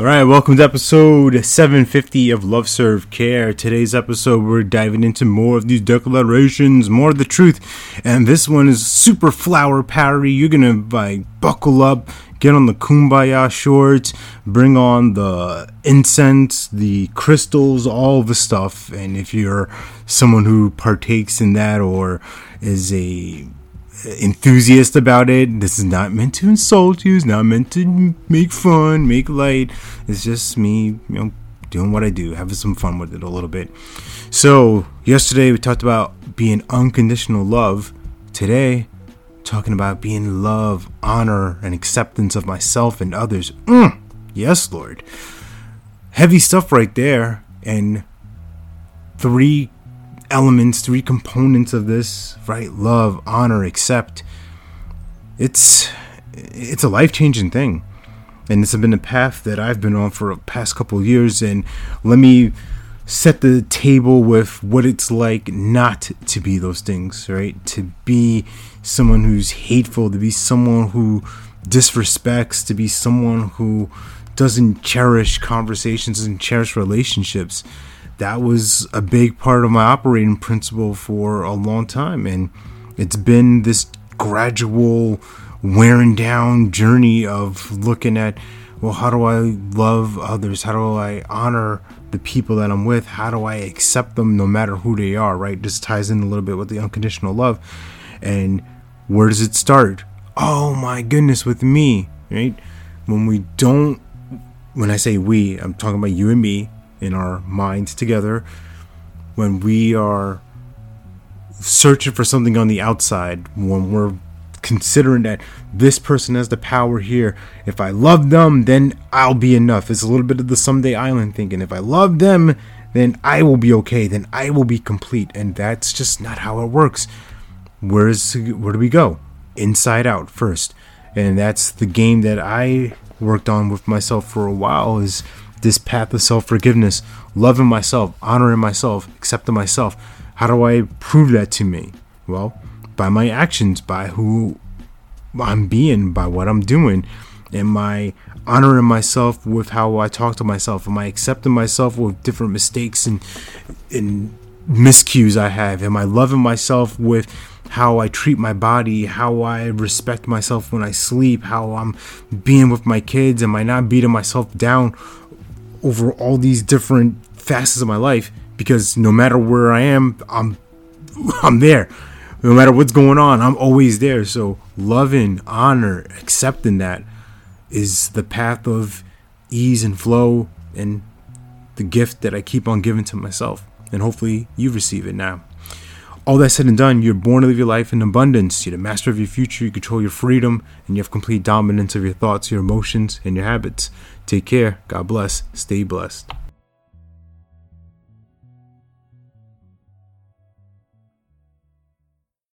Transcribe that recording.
All right, welcome to episode 750 of Love Serve Care. Today's episode, we're diving into more of these declarations, more of the truth, and this one is super flower powery. You're gonna like buckle up, get on the kumbaya shorts, bring on the incense, the crystals, all the stuff. And if you're someone who partakes in that or is a enthusiast about it. This is not meant to insult you. It's not meant to make fun, make light. It's just me, you know, doing what I do, having some fun with it a little bit. So, yesterday we talked about being unconditional love. Today, talking about being love, honor, and acceptance of myself and others. Mm, yes, Lord. Heavy stuff right there. And three elements, three components of this, right? Love, honor, accept. It's it's a life changing thing, and this has been a path that I've been on for the past couple years. And let me set the table with what it's like not to be those things, right? To be someone who's hateful, to be someone who disrespects, to be someone who doesn't cherish conversations and cherish relationships that was a big part of my operating principle for a long time. And it's been this gradual wearing down journey of looking at, well, how do I love others? How do I honor the people that I'm with? How do I accept them no matter who they are, right? This ties in a little bit with the unconditional love. And where does it start? Oh my goodness, with me, right? When we don't, when I say we, I'm talking about you and me, in our minds together when we are searching for something on the outside, when we're considering that this person has the power here. If I love them, then I'll be enough. It's a little bit of the someday island thinking. If I love them, then I will be okay. Then I will be complete. And that's just not how it works. Where's where do we go? Inside out first. And that's the game that I worked on with myself for a while is this path of self forgiveness, loving myself, honoring myself, accepting myself. How do I prove that to me? Well, by my actions, by who I'm being, by what I'm doing. Am I honoring myself with how I talk to myself? Am I accepting myself with different mistakes and, and miscues I have? Am I loving myself with how I treat my body, how I respect myself when I sleep, how I'm being with my kids? Am I not beating myself down over all these different facets of my life because no matter where I am, I'm I'm there. No matter what's going on, I'm always there. So loving, honor, accepting that is the path of ease and flow and the gift that I keep on giving to myself. And hopefully you receive it now. All that said and done, you're born to live your life in abundance. You're the master of your future. You control your freedom, and you have complete dominance of your thoughts, your emotions, and your habits. Take care. God bless. Stay blessed.